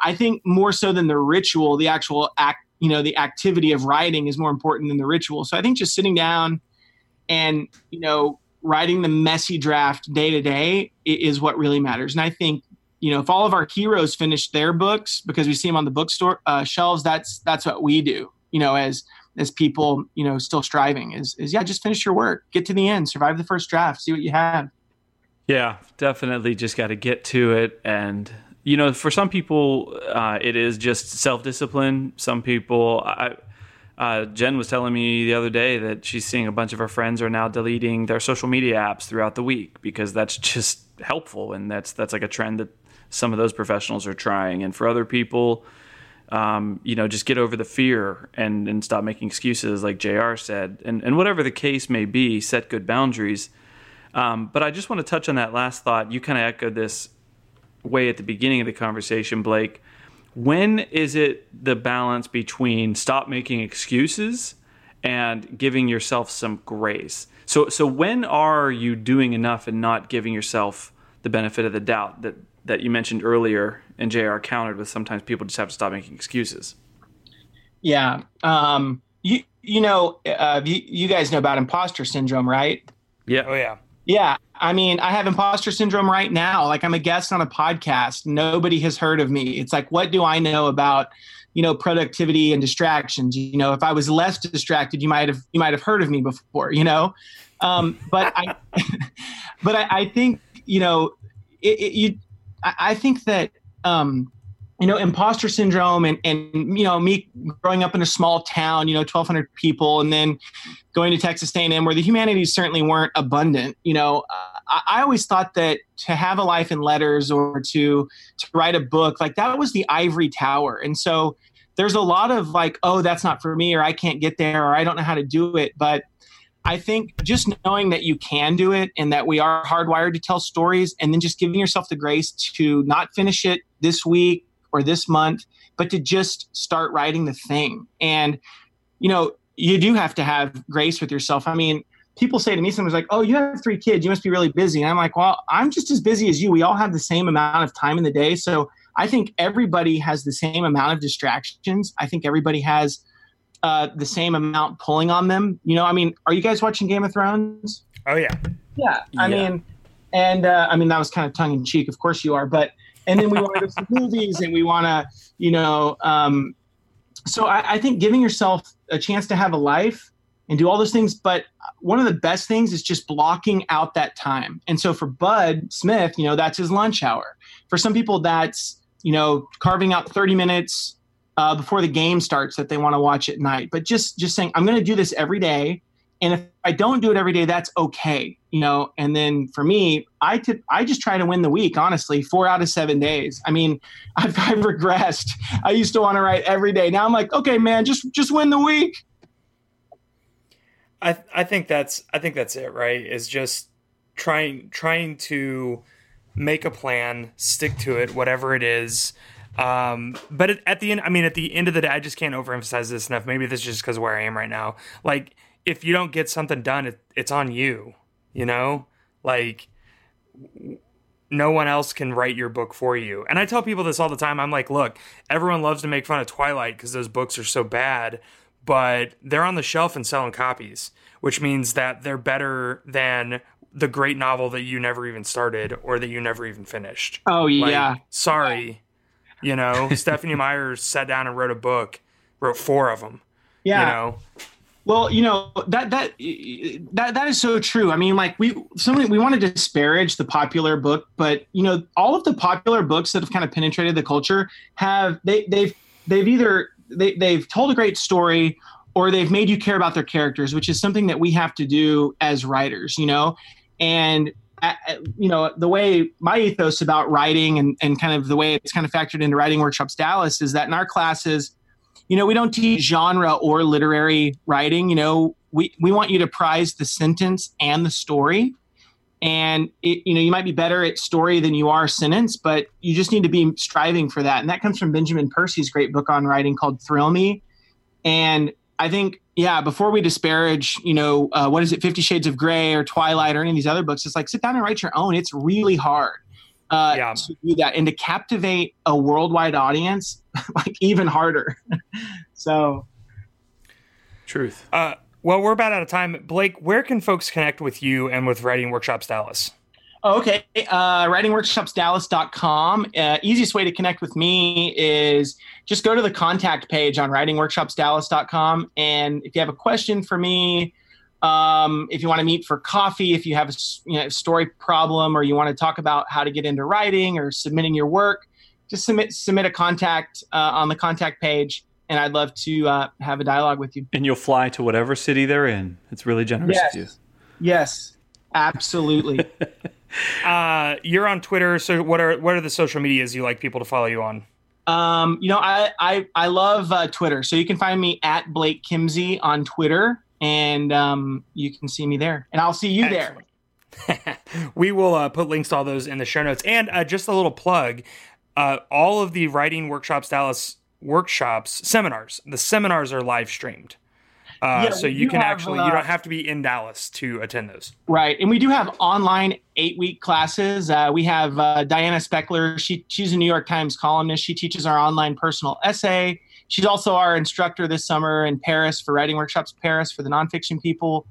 I think more so than the ritual, the actual act, you know, the activity of writing is more important than the ritual. So I think just sitting down and, you know, writing the messy draft day to day is what really matters. And I think, you know, if all of our heroes finish their books because we see them on the bookstore uh, shelves, that's that's what we do. You know, as as people, you know, still striving is is yeah, just finish your work, get to the end, survive the first draft, see what you have. Yeah, definitely. Just got to get to it and you know, for some people, uh, it is just self discipline. Some people, I, uh, Jen was telling me the other day that she's seeing a bunch of her friends are now deleting their social media apps throughout the week because that's just helpful, and that's that's like a trend that some of those professionals are trying. And for other people, um, you know, just get over the fear and and stop making excuses, like JR said, and and whatever the case may be, set good boundaries. Um, but I just want to touch on that last thought. You kind of echoed this way at the beginning of the conversation, Blake. When is it the balance between stop making excuses and giving yourself some grace? So, so when are you doing enough and not giving yourself the benefit of the doubt that that you mentioned earlier and JR countered with sometimes people just have to stop making excuses? Yeah. Um, you, you know, uh, you, you guys know about imposter syndrome, right? Yeah. Oh, yeah. Yeah, I mean, I have imposter syndrome right now. Like I'm a guest on a podcast. Nobody has heard of me. It's like, what do I know about, you know, productivity and distractions? You know, if I was less distracted, you might have you might have heard of me before. You know, um, but I, but I, I, think you know, it, it, you. I, I think that um, you know, imposter syndrome and, and, you know, me growing up in a small town, you know, 1200 people and then going to Texas A&M where the humanities certainly weren't abundant, you know, I, I, always thought that to have a life in letters or to, to write a book, like that was the ivory tower. And so there's a lot of like, oh, that's not for me, or I can't get there, or I don't know how to do it. But I think just knowing that you can do it and that we are hardwired to tell stories and then just giving yourself the grace to not finish it this week or this month, but to just start writing the thing. And, you know, you do have to have grace with yourself. I mean, people say to me sometimes like, "Oh, you have three kids. You must be really busy." And I'm like, "Well, I'm just as busy as you. We all have the same amount of time in the day." So I think everybody has the same amount of distractions. I think everybody has uh, the same amount pulling on them. You know, I mean, are you guys watching Game of Thrones? Oh yeah, yeah. I yeah. mean, and uh, I mean that was kind of tongue in cheek. Of course you are, but and then we want to go see movies and we want to you know um, so I, I, think giving yourself a chance to have a life and do all those things but one of the best things is just blocking out that time and so for bud smith you know that's his lunch hour for some people that's you know carving out 30 minutes uh, before the game starts that they want to watch at night but just just saying i'm going to do this every day and if I don't do it every day, that's okay, you know. And then for me, I I just try to win the week. Honestly, four out of seven days. I mean, I've, I've regressed. I used to want to write every day. Now I'm like, okay, man, just just win the week. I I think that's I think that's it. Right? Is just trying trying to make a plan, stick to it, whatever it is. Um, but at, at the end, I mean, at the end of the day, I just can't overemphasize this enough. Maybe this is just because where I am right now. Like if you don't get something done, it, it's on you. You know, like no one else can write your book for you. And I tell people this all the time. I'm like, look, everyone loves to make fun of Twilight because those books are so bad, but they're on the shelf and selling copies, which means that they're better than the great novel that you never even started or that you never even finished. Oh yeah. Like, sorry. You know, Stephenie Meyer sat down and wrote a book, wrote four of them. Yeah. You know, well, you know that that that that is so true. I mean, like we somebody we want to disparage the popular book, but you know, all of the popular books that have kind of penetrated the culture have they they've they've either they they've told a great story or they've made you care about their characters, which is something that we have to do as writers, you know. And you know the way my ethos about writing and, and kind of the way it's kind of factored into writing workshops dallas is that in our classes you know, we don't teach genre or literary writing. You know, we, we want you to prize the sentence and the story. And it, you know, you might be better at story than you are sentence, but you just need to be striving for that. And that comes from Benjamin Percy's great book on writing called Thrill Me. And I think, yeah, before we disparage, you know, uh, what is it, Fifty Shades of Grey or Twilight or any of these other books, it's like sit down and write your own. It's really hard uh, yeah. to do that and to captivate a worldwide audience, like even harder. so, truth. Uh, well, we're about out of time. Blake, where can folks connect with you and with Writing Workshops Dallas? Oh, okay. Uh, writingworkshopsdallas.com. Uh, easiest way to connect with me is just go to the contact page on writingworkshopsdallas.com. And if you have a question for me, um, if you want to meet for coffee, if you have a you know, story problem or you want to talk about how to get into writing or submitting your work, just submit submit a contact uh, on the contact page, and I'd love to uh, have a dialogue with you. And you'll fly to whatever city they're in. It's really generous yes. of you. Yes, absolutely. uh, you're on Twitter, so what are what are the social medias you like people to follow you on? Um, you know, I I, I love uh, Twitter, so you can find me at Blake Kimzey on Twitter and um, you can see me there, and I'll see you Excellent. there. we will uh, put links to all those in the show notes, and uh, just a little plug: uh, all of the writing workshops, Dallas workshops, seminars. The seminars are live streamed. Uh, yeah, so you can have, actually you don't uh, have to be in Dallas to attend those. Right, and we do have online eight week classes. Uh, we have uh, Diana Spechler. She she's a New York Times columnist. She teaches our online personal essay. She's also our instructor this summer in Paris for writing workshops, Paris for the nonfiction people.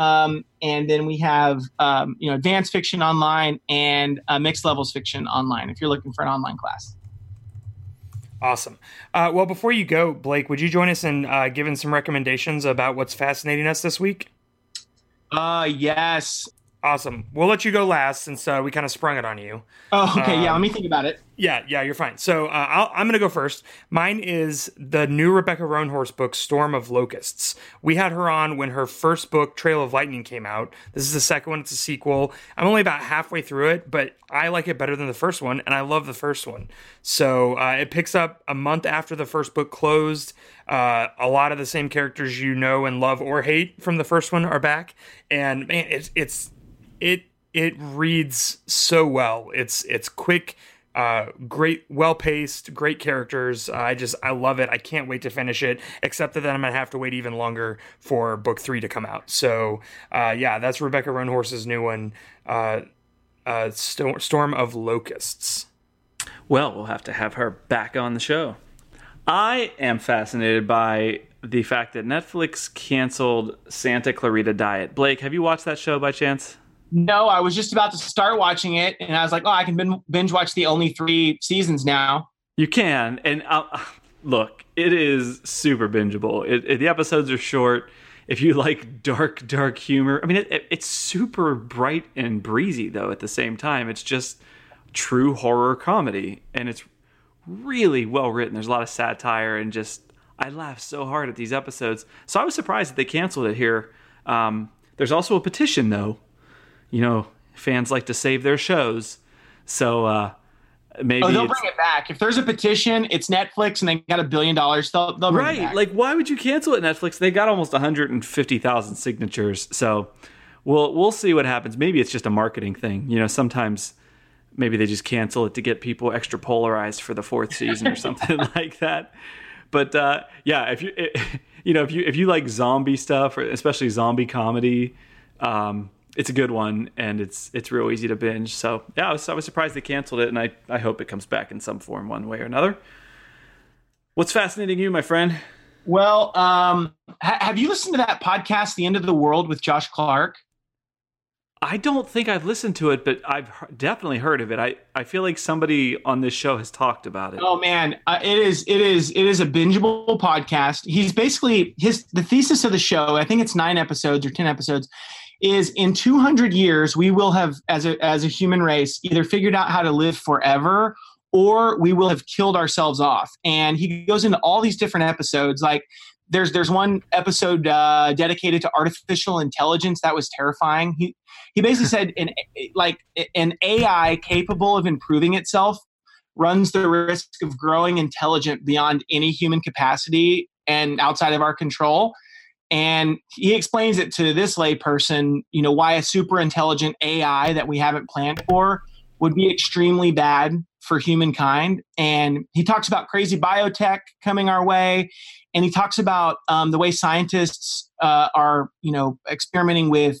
Um, and then we have um, you know advanced fiction online and uh, mixed levels fiction online. If you're looking for an online class. Awesome. Uh, well, before you go, Blake, would you join us in uh, giving some recommendations about what's fascinating us this week? Uh, yes. Awesome. We'll let you go last since uh, we kind of sprung it on you. Oh, okay. Um, yeah, let me think about it. Yeah, yeah, you're fine. So uh, i am going to go first. Mine is the new Rebecca Roanhorse book, Storm of Locusts. We had her on when her first book, Trail of Lightning, came out. This is the second one. It's a sequel. I'm only about halfway through it, but I like it better than the first one, and I love the first one. So uh, it picks up a month after the first book closed. Uh, a lot of the same characters you know and love or hate from the first one are back, and man, it's it's it it reads so well. It's it's quick, uh, great, well paced, great characters. Uh, I just I love it. I can't wait to finish it. Except that I'm gonna have to wait even longer for book three to come out. So uh, yeah, that's Rebecca Roanhorse's new one, uh, uh, Storm of Locusts. Well, we'll have to have her back on the show. I am fascinated by the fact that Netflix canceled Santa Clarita Diet. Blake, have you watched that show by chance? No, I was just about to start watching it, and I was like, "Oh, I can binge watch the only three seasons now." You can, and uh, look, it is super bingeable. It, it, the episodes are short. If you like dark, dark humor, I mean, it, it's super bright and breezy though. At the same time, it's just true horror comedy, and it's really well written. There's a lot of satire, and just I laugh so hard at these episodes. So I was surprised that they canceled it here. Um, there's also a petition though you know, fans like to save their shows. So uh, maybe oh, they'll bring it back. If there's a petition, it's Netflix, and they got a billion dollars. They'll, they'll right. Like, why would you cancel it? Netflix? They got almost 150,000 signatures. So we'll we'll see what happens. Maybe it's just a marketing thing. You know, sometimes maybe they just cancel it to get people extra polarized for the fourth season or something like that. But uh, yeah, if you it, you know if you if you like zombie stuff, or especially zombie comedy. Um, it's a good one and it's it's real easy to binge. So yeah, I was, I was surprised they canceled it, and I I hope it comes back in some form, one way or another. What's fascinating you, my friend? Well, um, ha- have you listened to that podcast, "The End of the World" with Josh Clark? I don't think I've listened to it, but I've definitely heard of it. I, I feel like somebody on this show has talked about it. Oh man, uh, it is it is it is a bingeable podcast. He's basically his the thesis of the show. I think it's nine episodes or ten episodes is in 200 years we will have as a as a human race either figured out how to live forever or we will have killed ourselves off. And he goes into all these different episodes. Like there's there's one episode uh, dedicated to artificial intelligence that was terrifying. He he basically said an like an ai capable of improving itself runs the risk of growing intelligent beyond any human capacity and outside of our control and he explains it to this layperson, you know, why a super intelligent AI that we haven't planned for would be extremely bad for humankind. And he talks about crazy biotech coming our way. And he talks about um, the way scientists uh, are, you know, experimenting with,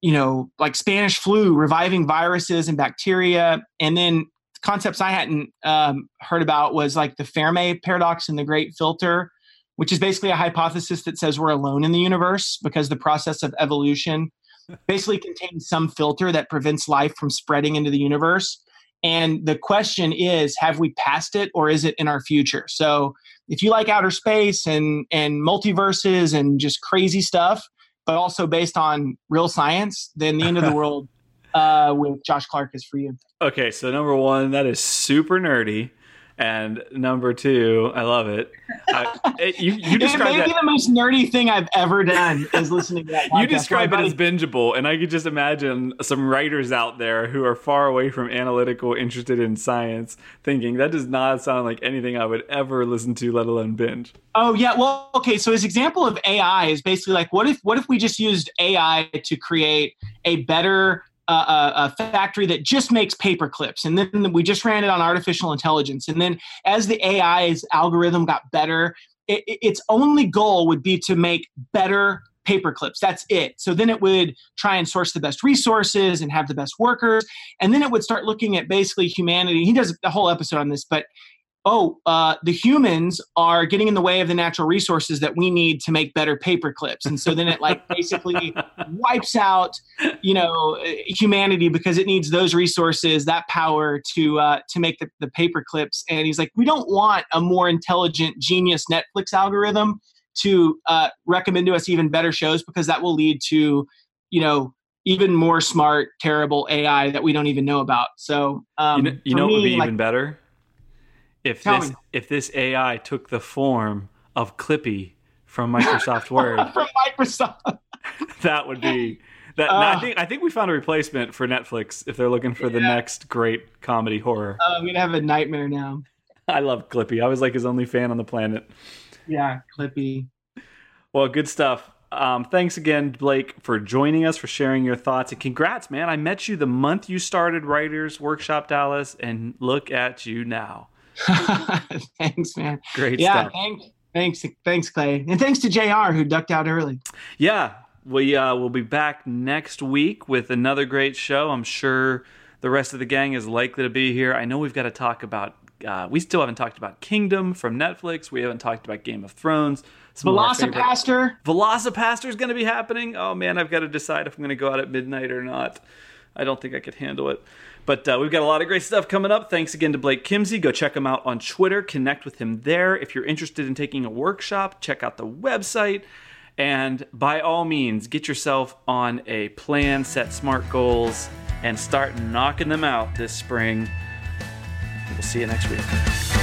you know, like Spanish flu, reviving viruses and bacteria. And then concepts I hadn't um, heard about was like the Fermi paradox and the Great Filter which is basically a hypothesis that says we're alone in the universe because the process of evolution basically contains some filter that prevents life from spreading into the universe. And the question is, have we passed it or is it in our future? So if you like outer space and, and multiverses and just crazy stuff, but also based on real science, then the end of the world uh, with Josh Clark is for you. Okay, so number one, that is super nerdy. And number two, I love it. Uh, it you, you describe it may that, be the most nerdy thing I've ever done is listening to that. you describe it as bingeable, and I could just imagine some writers out there who are far away from analytical, interested in science, thinking that does not sound like anything I would ever listen to, let alone binge. Oh yeah, well, okay. So his example of AI is basically like, what if what if we just used AI to create a better a, a, factory that just makes paper clips and then we just ran it on artificial intelligence. And then as the ai's algorithm got better it, its only goal would be to make better paper clips that's it. So then it would try and source the best resources and have the best workers. And then it would start looking at basically humanity. He does a whole episode on this but oh, uh, the humans are getting in the way of the natural resources that we need to make better paper clips. And so then it like basically wipes out, you know, humanity because it needs those resources, that power to uh, to make the, the paper clips. And he's like, we don't want a more intelligent, genius Netflix algorithm to uh, recommend to us even better shows because that will lead to, you know, even more smart, terrible AI that we don't even know about. So, um, you know, you know me, what would be like, even better? If Tell this me. if this AI took the form of Clippy from Microsoft Word. from Microsoft. that would be that. Uh, I think I think we found a replacement for Netflix if they're looking for yeah. the next great comedy horror. Uh, I'm gonna have a nightmare now. I love Clippy. I was like his only fan on the planet. Yeah, Clippy. Well, good stuff. Um, thanks again, Blake, for joining us, for sharing your thoughts, and congrats, man! I met you the month you started Writers Workshop Dallas, and look at you now. thanks, man. Great yeah, stuff. Thanks, thanks, thanks, Clay, and thanks to JR who ducked out early. Yeah, we uh, will be back next week with another great show. I'm sure the rest of the gang is likely to be here. I know we've got to talk about. Uh, we still haven't talked about Kingdom from Netflix. We haven't talked about Game of Thrones. VelociPastor. VelociPastor is going to be happening. Oh man, I've got to decide if I'm going to go out at midnight or not. I don't think I could handle it. But uh, we've got a lot of great stuff coming up. Thanks again to Blake Kimzey. Go check him out on Twitter. Connect with him there. If you're interested in taking a workshop, check out the website. And by all means, get yourself on a plan, set smart goals, and start knocking them out this spring. We'll see you next week.